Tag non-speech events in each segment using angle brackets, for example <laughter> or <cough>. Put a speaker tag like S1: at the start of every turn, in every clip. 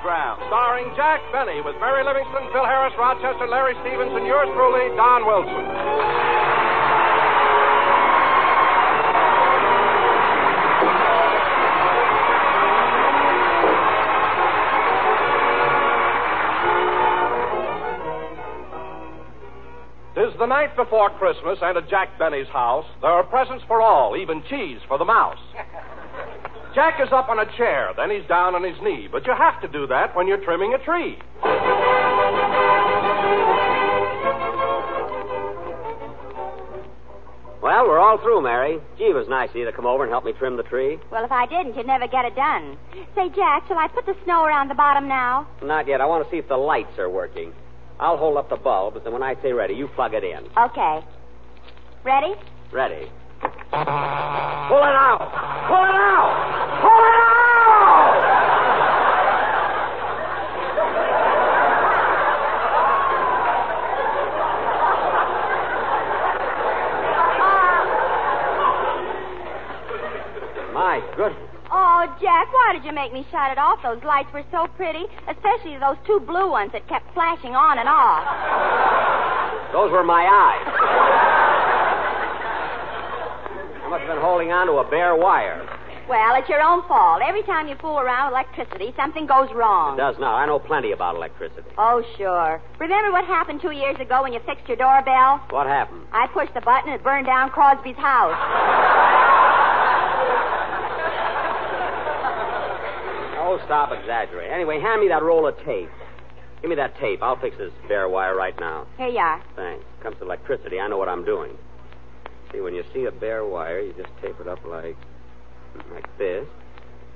S1: program, starring Jack Benny with Mary Livingstone, Phil Harris, Rochester, Larry Stevens, and yours truly, Don Wilson. Tis the night before Christmas, and at Jack Benny's house, there are presents for all, even cheese for the mouse. Jack is up on a chair, then he's down on his knee, but you have to do that when you're trimming a tree.
S2: Well, we're all through, Mary. Gee, it was nice of you to come over and help me trim the tree.
S3: Well, if I didn't, you'd never get it done. Say, Jack, shall I put the snow around the bottom now?
S2: Not yet. I want to see if the lights are working. I'll hold up the bulb, but then when I say ready, you plug it in.
S3: Okay. Ready?
S2: Ready. Pull it out! Pull it out! Pull it out! My goodness.
S3: Oh, Jack, why did you make me shut it off? Those lights were so pretty, especially those two blue ones that kept flashing on and off.
S2: Those were my eyes. I must have been holding on to a bare wire.
S3: Well, it's your own fault. Every time you fool around with electricity, something goes wrong.
S2: It does now. I know plenty about electricity.
S3: Oh, sure. Remember what happened two years ago when you fixed your doorbell?
S2: What happened?
S3: I pushed the button and it burned down Crosby's house. <laughs>
S2: Oh, stop exaggerating. Anyway, hand me that roll of tape. Give me that tape. I'll fix this bare wire right now.
S3: Here you are.
S2: Thanks. Comes to electricity, I know what I'm doing. See, when you see a bare wire, you just tape it up like like this,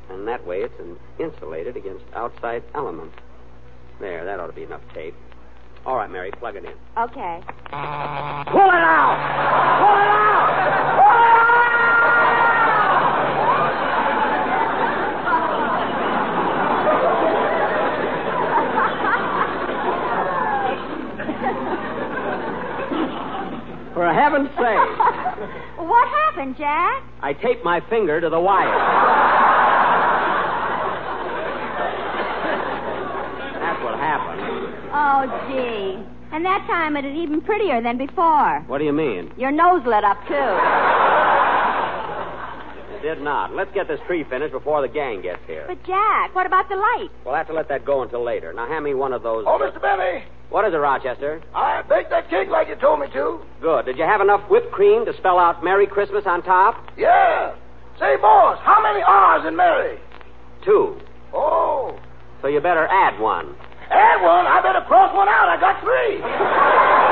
S2: and that way it's an insulated against outside elements. There, that ought to be enough tape. All right, Mary, plug it in.
S3: Okay.
S2: Pull it out! Pull it out! Pull it out! For heaven's sake. <laughs>
S3: what happened, Jack?
S2: I taped my finger to the wire. <laughs> That's what happened.
S3: Oh, gee. And that time it is even prettier than before.
S2: What do you mean?
S3: Your nose lit up, too.
S2: It did not. Let's get this tree finished before the gang gets here.
S3: But, Jack, what about the light?
S2: We'll have to let that go until later. Now, hand me one of those.
S4: Oh, uh, Mr. Benny,
S2: What is it, Rochester?
S4: I baked that cake like you told me to.
S2: Good. Did you have enough whipped cream to spell out Merry Christmas on top?
S4: Yeah. Say, boss, how many R's in Merry?
S2: Two.
S4: Oh.
S2: So you better add one.
S4: Add one. I better cross one out. I got three. <laughs>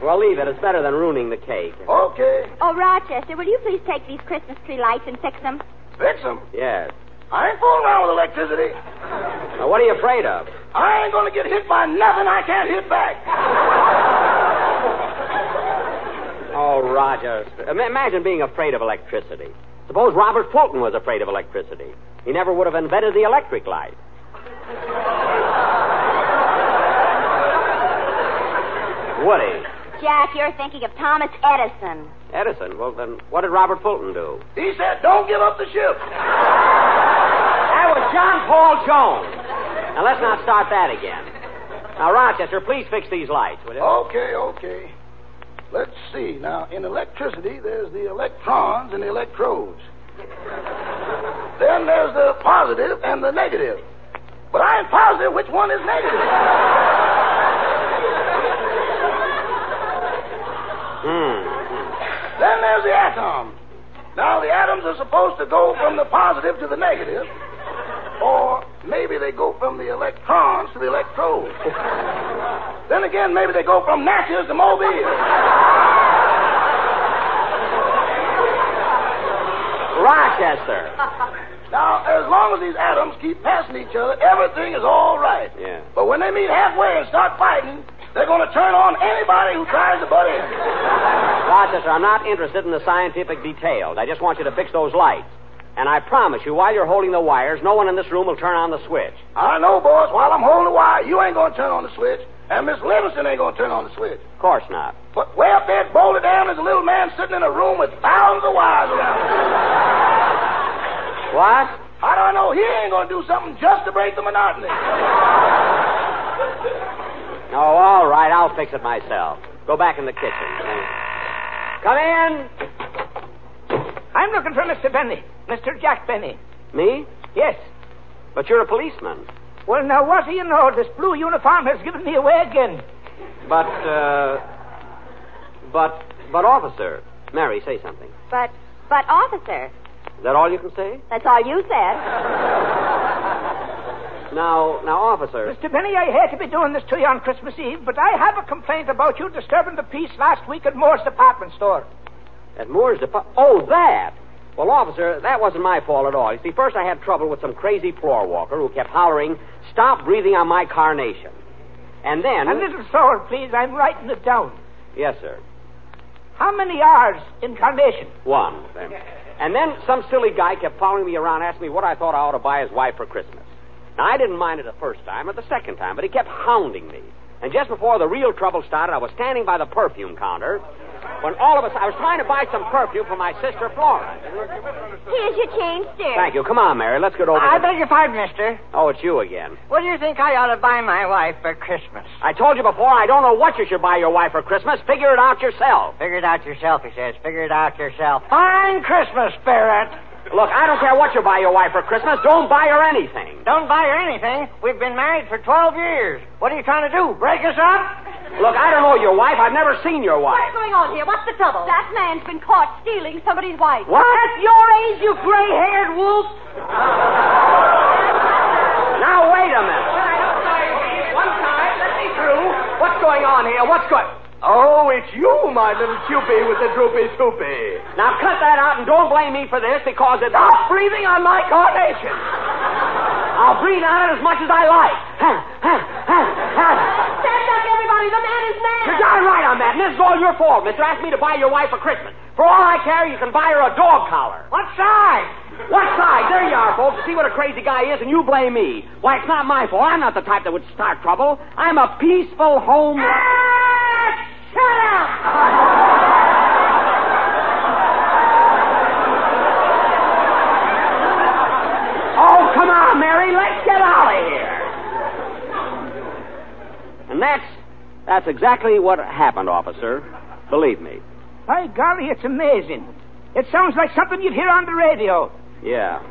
S2: Well, leave it. It's better than ruining the cake.
S4: Okay.
S3: Oh, Rochester, will you please take these Christmas tree lights and fix them?
S4: Fix them?
S2: Yes.
S4: I ain't fooling around with electricity.
S2: Now, what are you afraid of?
S4: I ain't going to get hit by nothing I can't hit back.
S2: Oh, Roger. Imagine being afraid of electricity. Suppose Robert Fulton was afraid of electricity. He never would have invented the electric light. Would he?
S3: Jack, you're thinking of Thomas Edison.
S2: Edison. Well, then, what did Robert Fulton do?
S4: He said, don't give up the ship.
S2: John Paul Jones. Now, let's not start that again. Now, Rochester, please fix these lights, will you?
S4: Okay, okay. Let's see. Now, in electricity, there's the electrons and the electrodes. then there's the positive and the negative. But I ain't positive which one is negative.
S2: Hmm.
S4: then there's the atom. Now, the atoms are supposed to go from the positive to the negative, or maybe they go from the electrons to the electrodes. <laughs> then again, maybe they go from Natchez to Mobile.
S2: Rochester. <laughs>
S4: Now, as long as these atoms keep passing each other, everything is all right.
S2: Yeah.
S4: But when they meet halfway and start fighting, they're going to turn on anybody who tries to butt in.
S2: Rochester, I'm not interested in the scientific details. I just want you to fix those lights. And I promise you, while you're holding the wires, no one in this room will turn on the switch.
S4: I know, boss. While I'm holding the wire, you ain't going to turn on the switch, and Miss Livingstone ain't going to turn on the switch.
S2: Of course not.
S4: But way up there, bolted down, there's a little man sitting in a room with thousands of wires around him.
S2: What?
S4: How do I know he ain't going to do something just to break the monotony?
S2: Oh, all right. I'll fix it myself. Go back in the kitchen. Come in.
S5: I'm looking for Mr. Benny. Mr. Jack Benny.
S2: Me?
S5: Yes.
S2: But you're a policeman.
S5: Well, now, what do you know? This blue uniform has given me away again.
S2: But, uh. But, but, officer. Mary, say something.
S3: But, but, officer,
S2: Is that all you can say?
S3: that's all you said.
S2: Now, now, officer.
S5: Mr. Benny, I hate to be doing this to you on Christmas Eve, but I have a complaint about you disturbing the peace last week at Moore's department store.
S2: At Moore's department. Oh, that! Well, officer, that wasn't my fault at all. You see, first I had trouble with some crazy floor walker who kept hollering, stop breathing on my carnation. And then.
S5: A little slower, please. I'm writing it down.
S2: Yes, sir.
S5: How many R's in carnation?
S2: One. And then some silly guy kept following me around, asking me what I thought I ought to buy his wife for Christmas. Now, I didn't mind it the first time or the second time, but he kept hounding me. And just before the real trouble started, I was standing by the perfume counter when all of us, I was trying to buy some perfume for my sister Flora.
S3: Here's your change, sir.
S2: Thank you. Come on, Mary. Let's get over
S6: I
S2: this.
S6: beg your pardon, mister.
S2: Oh, it's you again.
S6: What do you think I ought to buy my wife for Christmas?
S2: I told you before, I don't know what you should buy your wife for Christmas. Figure it out yourself.
S6: Figure it out yourself, he says. Figure it out yourself. Fine Christmas spirit.
S2: Look, I don't care what you buy your wife for Christmas. Don't buy her anything.
S6: Don't buy her anything. We've been married for 12 years. What are you trying to do? Break us up?
S2: Look, I don't know your wife. I've never seen your wife.
S3: What's going on here? What's the trouble? That man's been caught stealing somebody's wife.
S2: What?
S6: At your age, you gray-haired wolf.
S2: Now, wait a minute.
S5: One time, let me through.
S2: What's going on here? What's going...
S1: Oh, it's you, my little Cupid with the droopy toopy.
S2: Now, cut that out and don't blame me for this because it's...
S1: Stop breathing on my carnation.
S2: I'll breathe on it as much as I like.
S3: The man is mad.
S2: You're darn right on that, and this is all your fault. Mister asked me to buy your wife a Christmas. For all I care, you can buy her a dog collar.
S6: What size?
S2: What size? There you are, folks. See what a crazy guy is, and you blame me. Why, it's not my fault. I'm not the type that would start trouble. I'm a peaceful home.
S6: Ah, shut up!
S2: Oh, come on, Mary. Let's get out of here. And that's that's exactly what happened, officer. Believe me.
S5: By golly, it's amazing. It sounds like something you'd hear on the radio.
S2: Yeah.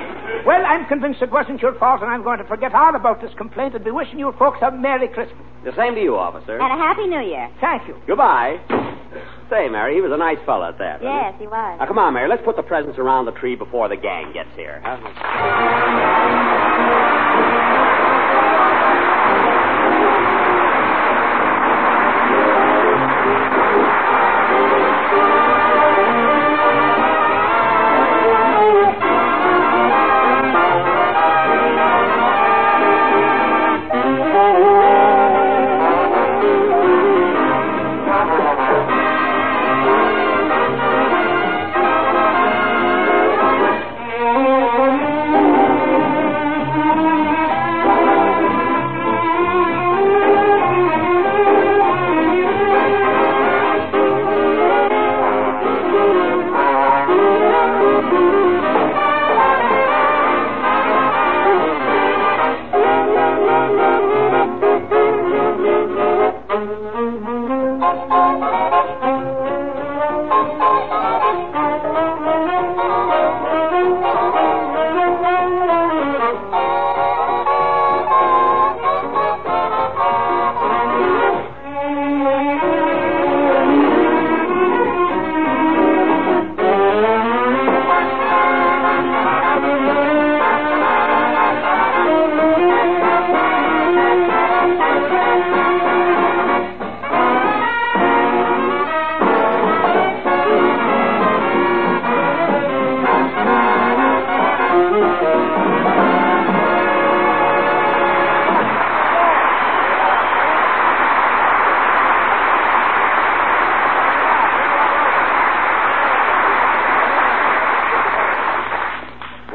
S2: <laughs>
S5: Well, I'm convinced it wasn't your fault, and I'm going to forget all about this complaint and be wishing you folks a Merry Christmas.
S2: The same to you, officer.
S3: And a Happy New Year.
S5: Thank you.
S2: Goodbye. Say, Mary, he was a nice fellow at that. wasn't he?
S3: Yes, he was.
S2: Now, come on, Mary. Let's put the presents around the tree before the gang gets here. Huh?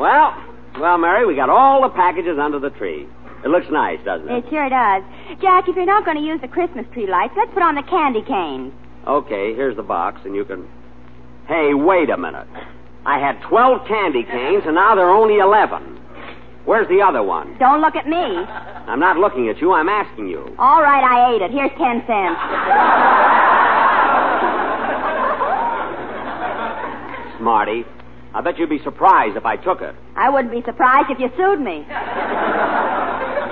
S2: Well, well, Mary, we got all the packages under the tree. It looks nice, doesn't it?
S3: It sure does. Jack, if you're not going to use the Christmas tree lights, let's put on the candy canes.
S2: Okay, here's the box, and you can. Hey, wait a minute. I had 12 candy canes, and now there are only 11. Where's the other one?
S3: Don't look at me.
S2: I'm not looking at you. I'm asking you.
S3: All right, I ate it. Here's ten cents.
S2: Smarty. I bet you'd be surprised if I took it.
S3: I wouldn't be surprised if you sued me.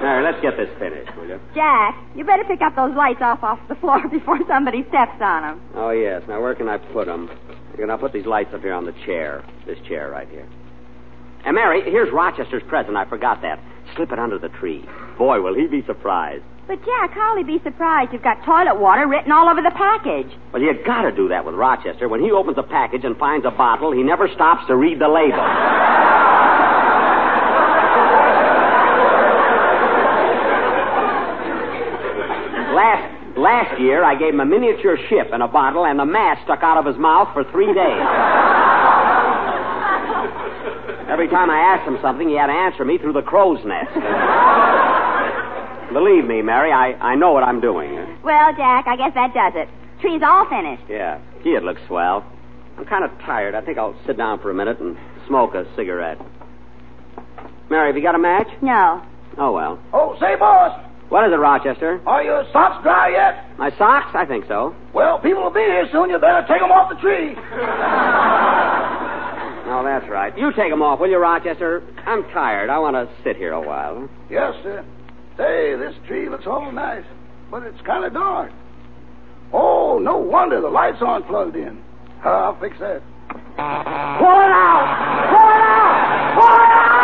S2: Mary, let's get this finished, will you?
S3: Jack, you better pick up those lights off off the floor <laughs> before somebody steps on them.
S2: Oh, yes. Now, where can I put them? You're going to put these lights up here on the chair. This chair right here. And, Mary, here's Rochester's present. I forgot that. Slip it under the tree. Boy, will he be surprised.
S3: But, Jack, how'll he be surprised you've got toilet water written all over the package?
S2: Well, you got to do that with Rochester. When he opens a package and finds a bottle, he never stops to read the label. last last year, I gave him a miniature ship and a bottle, and the mask stuck out of his mouth for three days. Every time I asked him something, he had to answer me through the crow's nest. Believe me, Mary, I, I know what I'm doing.
S3: Well, Jack, I guess that does it. Tree's all finished.
S2: Yeah. Gee, it looks swell. I'm kind of tired. I think I'll sit down for a minute and smoke a cigarette. Mary, have you got a match?
S3: No.
S2: Oh, well.
S4: Oh, say, boss,
S2: What is it, Rochester?
S4: are your socks dry yet?
S2: My socks? I think so.
S4: Well, people will be here soon. You better take 'em off the tree. <laughs>
S2: Oh, that's right. You take 'em off, will you, Rochester? I'm tired. I want to sit here a while.
S4: Yes, sir. Say, this tree looks all nice, but it's kind of dark. Oh, no wonder the lights aren't plugged in. I'll fix that.
S2: Pull it out! Pull it out! Pull it out!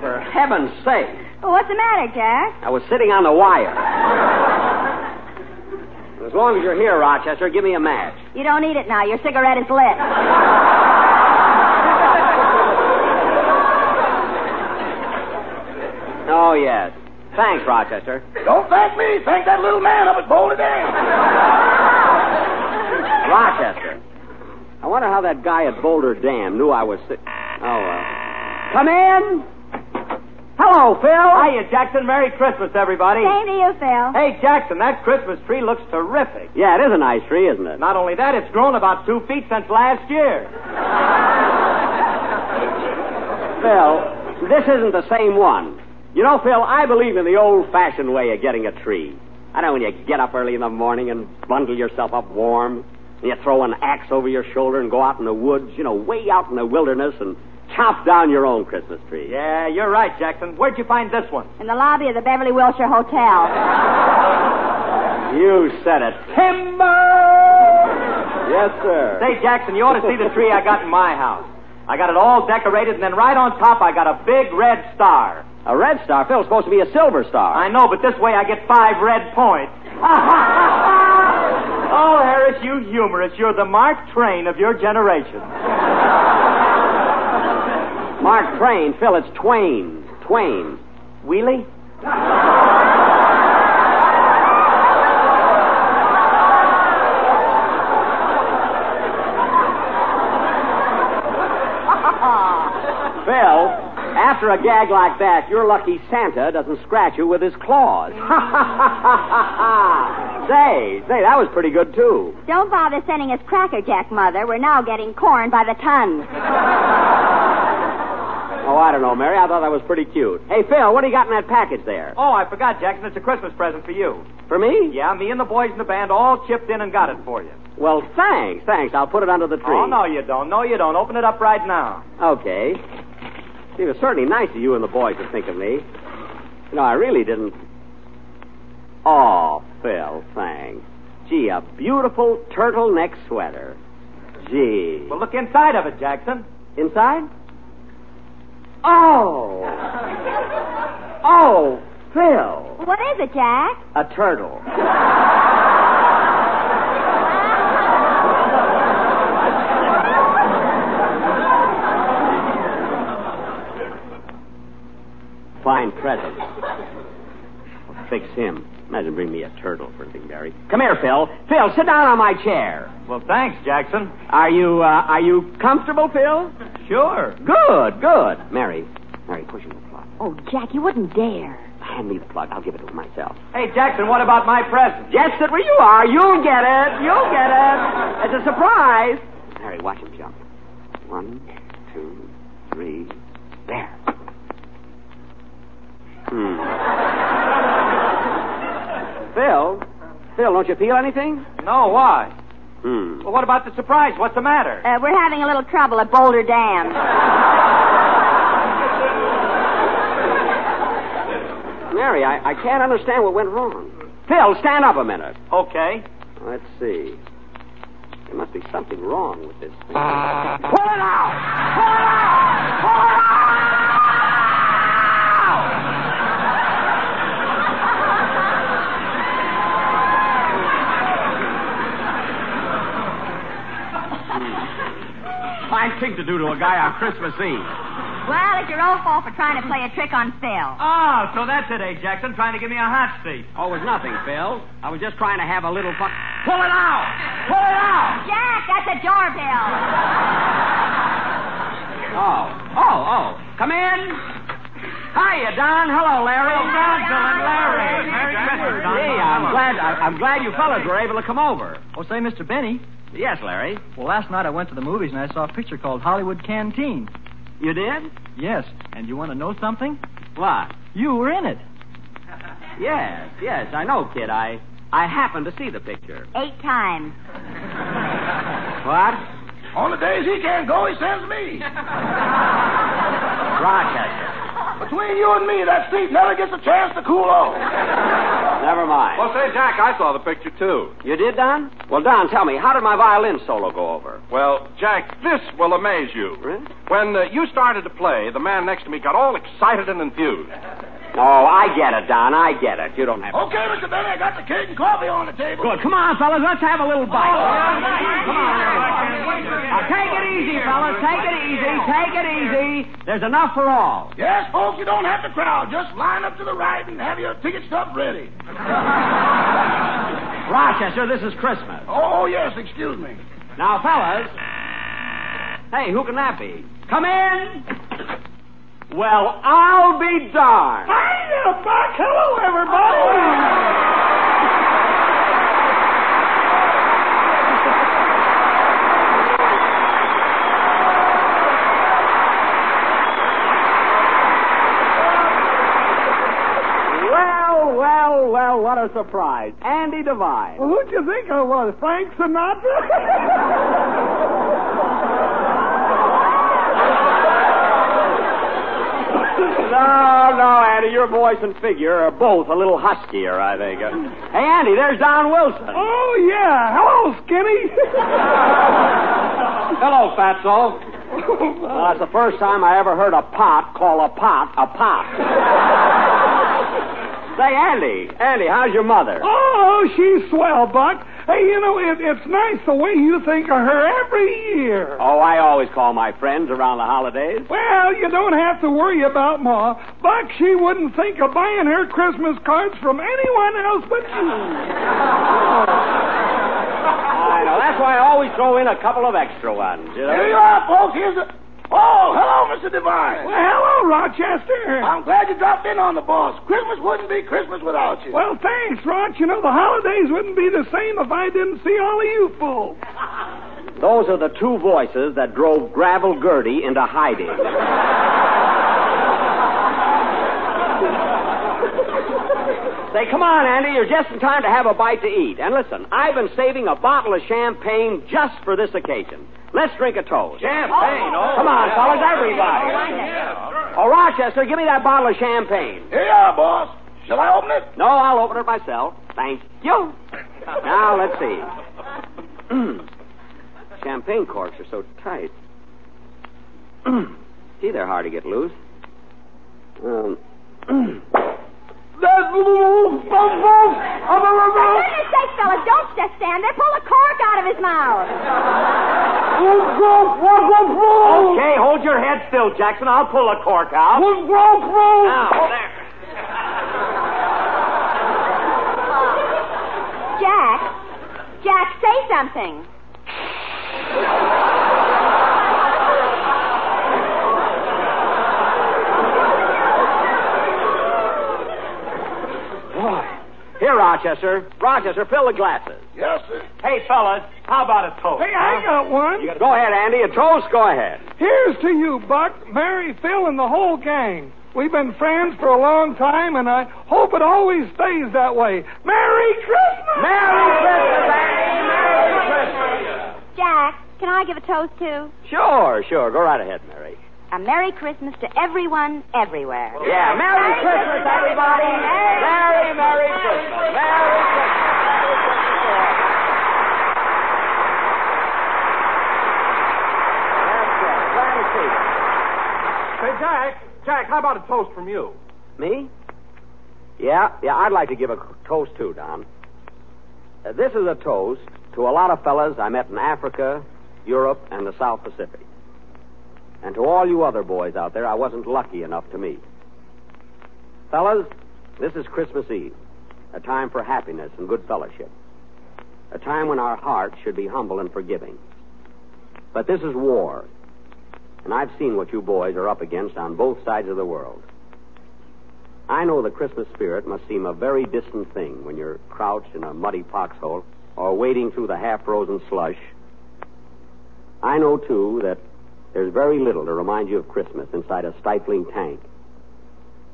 S2: For heaven's sake.
S3: Well, what's the matter, Jack?
S2: I was sitting on the wire. As long as you're here, Rochester, give me a match.
S3: You don't need it now. Your cigarette is lit.
S2: Oh, yes. Thanks, Rochester.
S4: Don't thank me. Thank that little man up at Boulder Dam.
S2: Rochester. I wonder how that guy at Boulder Dam knew I was sick. Oh, well. Come in. Hello, Phil.
S6: Hiya, Jackson. Merry Christmas, everybody.
S3: Same to you, Phil.
S6: Hey, Jackson, that Christmas tree looks terrific.
S2: Yeah, it is a nice tree, isn't it?
S6: Not only that, it's grown about two feet since last year.
S2: Phil, this isn't the same one. You know, Phil, I believe in the old-fashioned way of getting a tree. I know when you get up early in the morning and bundle yourself up warm, and you throw an axe over your shoulder and go out in the woods, you know, way out in the wilderness, and chop down your own Christmas tree.
S6: Yeah, you're right, Jackson. Where'd you find this one?
S3: In the lobby of the Beverly Wilshire Hotel.
S2: You said it. Timber! Yes, sir.
S6: Say, Jackson, you ought to see the tree I got in my house. I got it all decorated, and then right on top, I got a big red star.
S2: A red star, Phil's supposed to be a silver star.
S6: I know, but this way I get five red points. <laughs> oh, Harris, you humorist. You're the Mark Twain of your generation.
S2: Mark Twain, Phil, it's Twain. Twain.
S6: Wheelie? <laughs>
S2: Phil, after a gag like that, you're lucky Santa doesn't scratch you with his claws. <laughs> say, say, that was pretty good, too.
S3: Don't bother sending us Cracker Jack, Mother. We're now getting corn by the ton. <laughs>
S2: Oh, I don't know, Mary. I thought that was pretty cute. Hey, Phil, what do you got in that package there?
S6: Oh, I forgot, Jackson. It's a Christmas present for you.
S2: For me?
S6: Yeah, me and the boys in the band all chipped in and got it for you.
S2: Well, thanks, thanks. I'll put it under the tree.
S6: Oh, no, you don't. No, you don't. Open it up right now.
S2: Okay. It was certainly nice of you and the boys to think of me. You know, I really didn't. Oh, Phil, thanks. Gee, a beautiful turtleneck sweater. Gee.
S6: Well, look inside of it, Jackson.
S2: Inside? Oh. <laughs> Oh, Phil.
S3: What is it, Jack?
S2: A turtle. <laughs> Fine present. I'll fix him. Imagine bring me a turtle for a big Barry. Come here, Phil. Phil, sit down on my chair.
S6: Well, thanks, Jackson.
S2: Are you uh, are you comfortable, Phil?
S6: Sure.
S2: Good, good. Mary, Mary, push him the plug.
S3: Oh, Jack, you wouldn't dare.
S2: hand me the plug. I'll give it to him myself.
S6: Hey, Jackson, what about my present?
S2: Just sit where you are. You'll get it. You'll get it. It's a surprise. Mary, watch him jump. One, two, three. There. Hmm. Phil? Phil, don't you feel anything?
S6: No, why?
S2: Hmm.
S6: Well, what about the surprise? What's the matter?
S3: Uh, we're having a little trouble at Boulder Dam. <laughs>
S2: Mary, I, I can't understand what went wrong. Phil, stand up a minute.
S6: Okay.
S2: Let's see. There must be something wrong with this thing. Pull it out! Pull it out! Pull it out!
S6: Fine thing to do to a guy on Christmas Eve.
S3: Well, it's your own fault for trying to play a trick on Phil.
S6: Oh, so that's it, eh, Jackson? Trying to give me a hot seat.
S2: Oh, it was nothing, Phil. I was just trying to have a little fun. Pull it out! Pull it out!
S3: Jack, that's a doorbell.
S2: Oh, oh, oh. Come in. Hiya, Don. Hello, Larry.
S6: Hello, Don, Phil, and Larry. Merry Christmas, Don.
S2: Gee, I'm glad. I, I'm glad you fellas were able to come over.
S7: Oh, say, Mr. Benny.
S2: Yes, Larry.
S7: Well, last night I went to the movies and I saw a picture called Hollywood Canteen.
S2: You did?
S7: Yes, and you want to know something?
S2: What?
S7: You were in it. <laughs>
S2: Yes, yes, I know, kid. I I happened to see the picture.
S3: Eight times. <laughs>
S2: What?
S4: On the days he can't go, he sends me. <laughs>
S2: Rochester.
S4: Between you and me, that seat never gets a chance to cool off.
S2: Never mind.
S1: Well, say, Jack, I saw the picture, too.
S2: You did, Don? Well, Don, tell me, how did my violin solo go over?
S1: Well, Jack, this will amaze you.
S2: Really?
S1: When uh, you started to play, the man next to me got all excited and enthused.
S2: Oh, I get it, Don. I get it. You don't have to.
S4: Okay, Mr. Benny, I got the cake and coffee on the table.
S2: Good. Come on, fellas. Let's have a little bite. Oh, come on. Now, take it easy, fellas. Take it easy. Take it easy. There's enough for all.
S4: Yes, folks, you don't have to crowd. Just line up to the right and have your ticket stub ready. <laughs>
S2: Rochester, this is Christmas.
S4: Oh, yes, excuse me.
S2: Now, fellas. Hey, who can that be? Come in. Well, I'll be darned.
S4: Hiya, Buck. Hello, everybody.
S2: Well, well, well, what a surprise. Andy Devine.
S4: Who'd you think I was? Frank Sinatra? <laughs>
S2: No, no, Andy, your voice and figure are both a little huskier, I think. Uh, hey, Andy, there's Don Wilson.
S4: oh, yeah. Hello, Skinny. <laughs>
S2: Hello, Fatso. Well, that's the first time I ever heard a pot call a pot a pot. <laughs> Say, Andy, Andy, how's your mother?
S4: oh, she's swell, Buck. Hey, you know, it, it's nice the way you think of her every year.
S2: Oh, I always call my friends around the holidays.
S4: Well, you don't have to worry about Ma. Buck, she wouldn't think of buying her Christmas cards from anyone else but you.
S2: I know. That's why I always throw in a couple of extra ones, you know.
S4: Here you are, folks. Here's a. Oh, hello, Mr. Devine. Well, hello, Rochester. I'm glad you dropped in on the boss. Christmas wouldn't be Christmas without you. Well, thanks, Roch. You know, the holidays wouldn't be the same if I didn't see all of you fools. <laughs>
S2: Those are the two voices that drove Gravel Gertie into hiding. <laughs> Say, come on, Andy. You're just in time to have a bite to eat. And listen, I've been saving a bottle of champagne just for this occasion. Let's drink a toast.
S1: Champagne, oh.
S2: Come on, fellas, everybody. Oh, oh Rochester, give me that bottle of champagne.
S4: Here you are, boss. Shall I open it?
S2: No, I'll open it myself. Thank you. Now, let's see. Mm. Champagne corks are so tight. Mm. Gee, they're hard to get loose. Mm. Um,
S3: For goodness sake, fellas, don't just stand there. Pull the cork out of his mouth.
S6: Okay, hold your head still, Jackson. I'll pull the cork out. Now, there.
S3: Jack. Jack, say something.
S2: Rochester. Rochester, fill the glasses.
S4: Yes, sir.
S6: Hey, fellas, how about a toast?
S8: Hey, I got one.
S2: Go ahead, Andy. A toast? Go ahead.
S8: Here's to you, Buck, Mary, Phil, and the whole gang. We've been friends for a long time, and I hope it always stays that way. Merry Christmas!
S2: Merry Christmas, Andy! Merry Christmas!
S3: Jack, can I give a toast too?
S2: Sure, sure. Go right ahead, Mary.
S3: A Merry Christmas to everyone, everywhere.
S2: Yeah, Merry Christmas, everybody! Merry, Merry Christmas! Merry Christmas! That's right. Glad to see you.
S1: Say, Jack, Jack, how about a toast from you?
S2: Me? Yeah, yeah, I'd like to give a toast too, Don. Uh, this is a toast to a lot of fellas I met in Africa, Europe, and the South Pacific. And to all you other boys out there I wasn't lucky enough to meet. Fellas, this is Christmas Eve, a time for happiness and good fellowship, a time when our hearts should be humble and forgiving. But this is war, and I've seen what you boys are up against on both sides of the world. I know the Christmas spirit must seem a very distant thing when you're crouched in a muddy foxhole or wading through the half frozen slush. I know, too, that there's very little to remind you of Christmas inside a stifling tank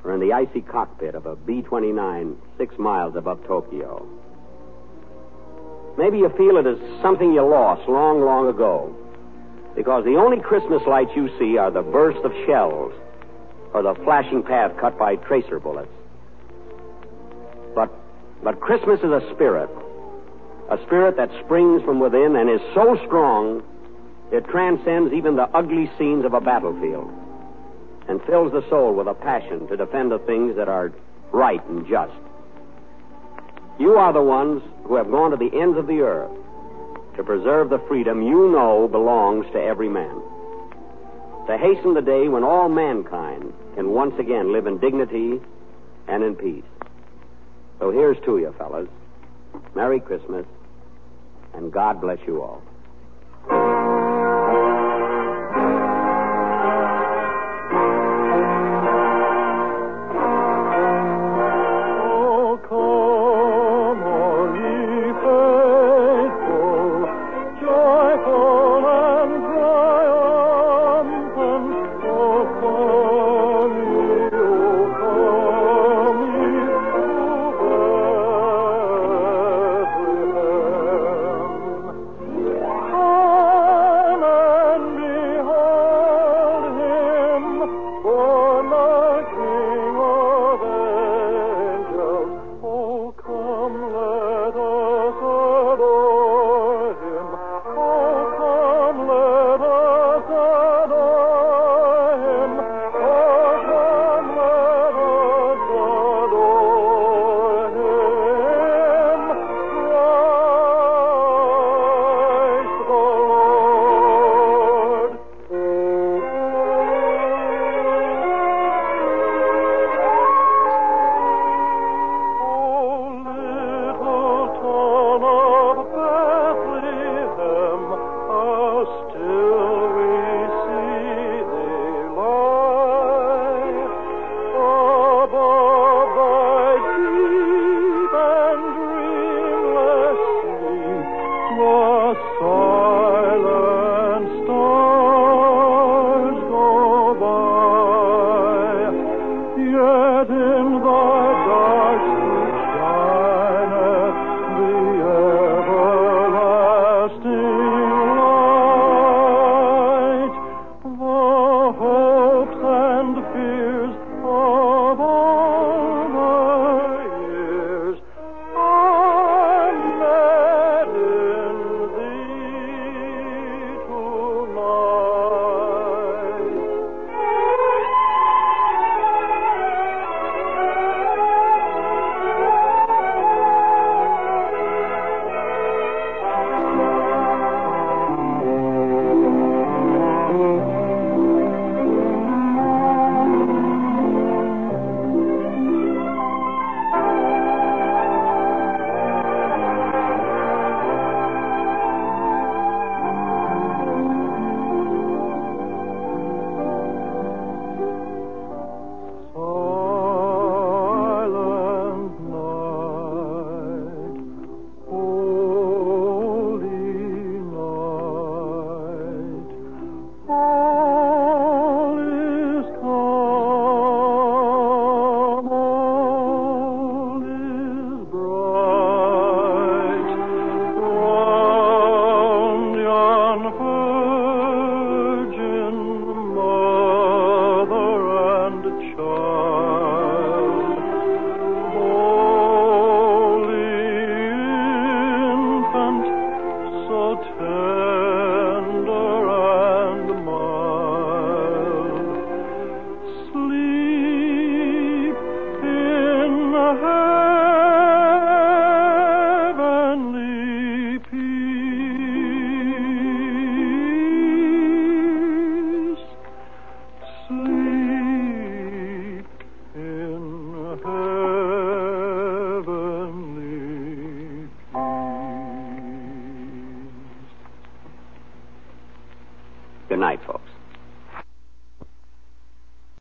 S2: or in the icy cockpit of a B 29 six miles above Tokyo. Maybe you feel it as something you lost long, long ago because the only Christmas lights you see are the burst of shells or the flashing path cut by tracer bullets. But, but Christmas is a spirit, a spirit that springs from within and is so strong it transcends even the ugly scenes of a battlefield and fills the soul with a passion to defend the things that are right and just. You are the ones who have gone to the ends of the earth to preserve the freedom you know belongs to every man. To hasten the day when all mankind can once again live in dignity and in peace. So here's to you, fellas. Merry Christmas, and God bless you all.